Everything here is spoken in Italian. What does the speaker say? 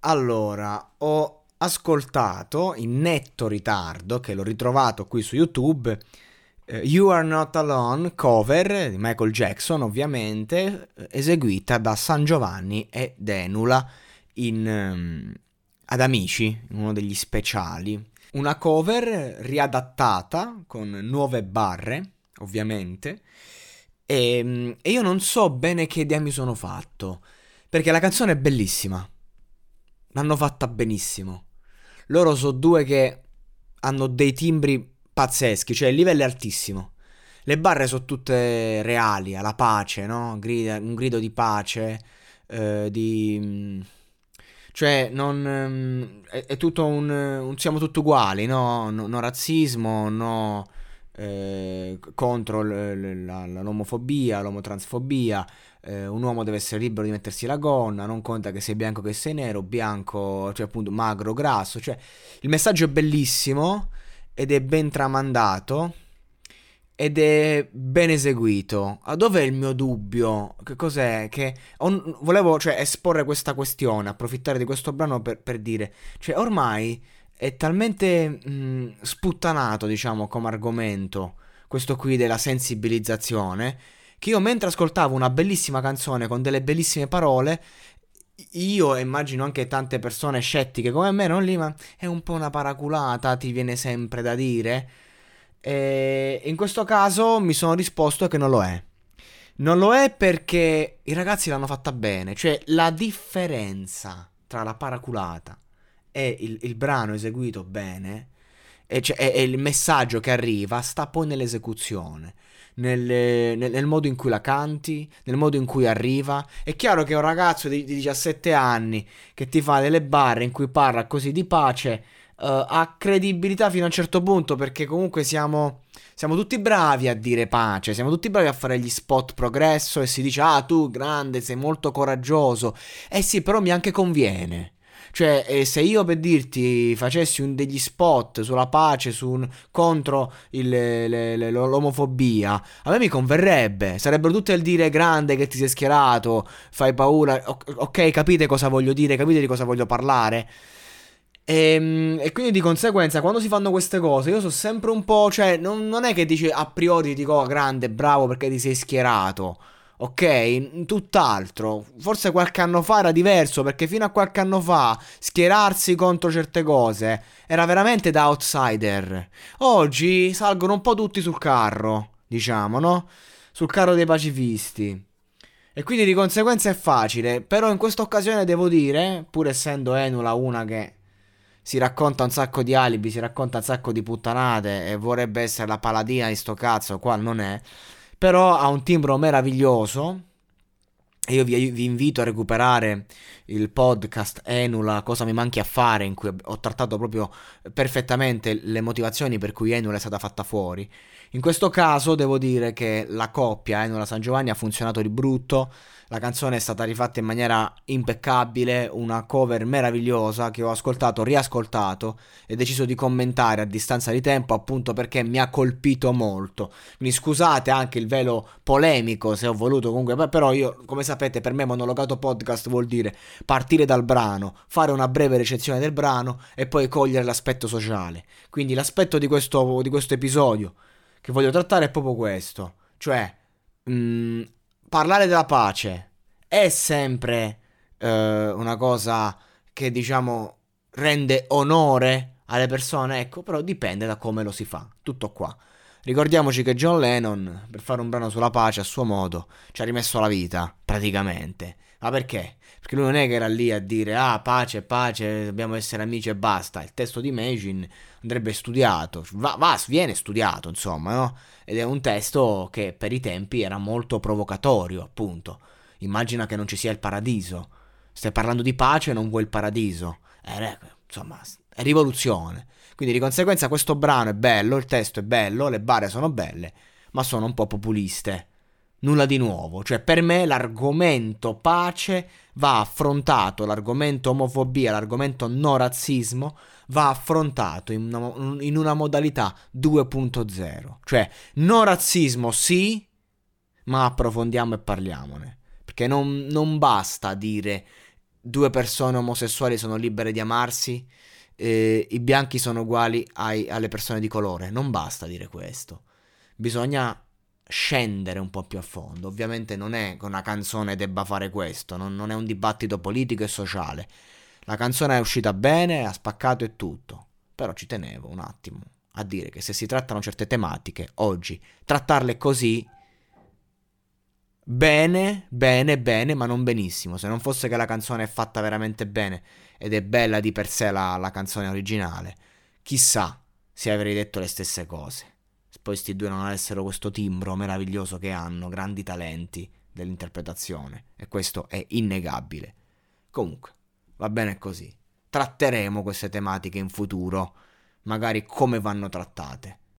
Allora, ho ascoltato in netto ritardo, che l'ho ritrovato qui su YouTube, uh, You Are Not Alone, cover di Michael Jackson, ovviamente, eseguita da San Giovanni e Denula in, um, ad Amici, uno degli speciali. Una cover riadattata con nuove barre, ovviamente. E, ehm, e, io non so bene che idea mi sono fatto. Perché la canzone è bellissima. L'hanno fatta benissimo. Loro sono due che hanno dei timbri pazzeschi, cioè il livello è altissimo. Le barre sono tutte reali, alla pace, no? Grida, un grido di pace, eh, di cioè, non, ehm, è, è, tutto un, un, Siamo tutti uguali, no? No, no razzismo, no. Eh, contro l, la, l'omofobia, l'omotransfobia. Eh, un uomo deve essere libero di mettersi la gonna, non conta che sei bianco che sei nero, bianco, cioè appunto magro, grasso. Cioè, il messaggio è bellissimo ed è ben tramandato ed è ben eseguito. Ah, dov'è il mio dubbio? Che cos'è? Che ho, volevo cioè, esporre questa questione, approfittare di questo brano per, per dire, cioè ormai è talmente mh, sputtanato, diciamo, come argomento, questo qui della sensibilizzazione, che io mentre ascoltavo una bellissima canzone con delle bellissime parole, io immagino anche tante persone scettiche come me, non lì, ma è un po' una paraculata, ti viene sempre da dire. E in questo caso mi sono risposto che non lo è. Non lo è perché i ragazzi l'hanno fatta bene, cioè la differenza tra la paraculata e il, il brano eseguito bene e, cioè, e, e, il messaggio che arriva sta poi nell'esecuzione. Nel, nel, nel, modo in cui la canti, nel modo in cui arriva. È chiaro che un ragazzo di, di 17 anni che ti fa delle barre in cui parla così di pace uh, ha credibilità fino a un certo punto perché comunque siamo, siamo tutti bravi a dire pace, siamo tutti bravi a fare gli spot progresso e si dice ah tu grande sei molto coraggioso. Eh sì, però mi anche conviene. Cioè, eh, se io per dirti facessi un, degli spot sulla pace, su un, contro il, le, le, l'omofobia, a me mi converrebbe. Sarebbero tutte il dire grande che ti sei schierato, fai paura. ok, capite cosa voglio dire, capite di cosa voglio parlare. E, ehm, e, quindi di conseguenza, quando si fanno queste cose, io sono sempre un po'. Cioè, non, non è che dici a priori dico oh, grande, bravo perché ti sei schierato. Ok, tutt'altro. Forse qualche anno fa era diverso perché fino a qualche anno fa schierarsi contro certe cose era veramente da outsider. Oggi salgono un po' tutti sul carro, diciamo, no? Sul carro dei pacifisti. E quindi di conseguenza è facile. Però in questa occasione devo dire, pur essendo Enula una che si racconta un sacco di alibi, si racconta un sacco di puttanate e vorrebbe essere la paladina di sto cazzo, qua non è. Però ha un timbro meraviglioso. E io vi, vi, invito a recuperare il podcast Enula, cosa mi manchi a fare, in cui ho trattato proprio perfettamente le motivazioni per cui Enula è stata fatta fuori. In questo caso devo dire che la coppia Enula San Giovanni ha funzionato di brutto la canzone è stata rifatta in maniera impeccabile, una cover meravigliosa che ho ascoltato, riascoltato e deciso di commentare a distanza di tempo appunto perché mi ha colpito molto. Quindi scusate anche il velo polemico se ho voluto comunque, però io come sapete per me monologato podcast vuol dire partire dal brano, fare una breve recensione del brano e poi cogliere l'aspetto sociale. Quindi l'aspetto di questo, di questo episodio che voglio trattare è proprio questo, cioè... Mh, mm, parlare della pace è sempre eh, una cosa che diciamo rende onore alle persone, ecco, però dipende da come lo si fa. Tutto qua. Ricordiamoci che John Lennon, per fare un brano sulla pace a suo modo, ci ha rimesso la vita, praticamente. Ma perché? Perché lui non è che era lì a dire ah pace, pace, dobbiamo essere amici e basta. Il testo di Imagine andrebbe studiato, va, va, viene studiato insomma, no? Ed è un testo che per i tempi era molto provocatorio, appunto. Immagina che non ci sia il paradiso. Stai parlando di pace e non vuoi il paradiso. Eh, insomma, è rivoluzione. Quindi di conseguenza questo brano è bello, il testo è bello, le barre sono belle, ma sono un po' populiste nulla di nuovo. Cioè, per me l'argomento pace va affrontato, l'argomento omofobia, l'argomento no razzismo va affrontato in una, in una modalità 2.0. Cioè, no razzismo sì, ma approfondiamo e parliamone. Perché non, non basta dire due persone omosessuali sono libere di amarsi, eh, i bianchi sono uguali ai, alle persone di colore. Non basta dire questo. Bisogna scendere un po' più a fondo. Ovviamente non è che una canzone debba fare questo, non, non è un dibattito politico e sociale. La canzone è uscita bene, ha spaccato e tutto. Però ci tenevo un attimo a dire che se si trattano certe tematiche, oggi, trattarle così bene, bene, bene, ma non benissimo. Se non fosse che la canzone è fatta veramente bene ed è bella di per sé la, la canzone originale, chissà se avrei detto le stesse cose. Poi sti due non avessero questo timbro meraviglioso che hanno, grandi talenti dell'interpretazione, e questo è innegabile. Comunque, va bene così. Tratteremo queste tematiche in futuro, magari come vanno trattate.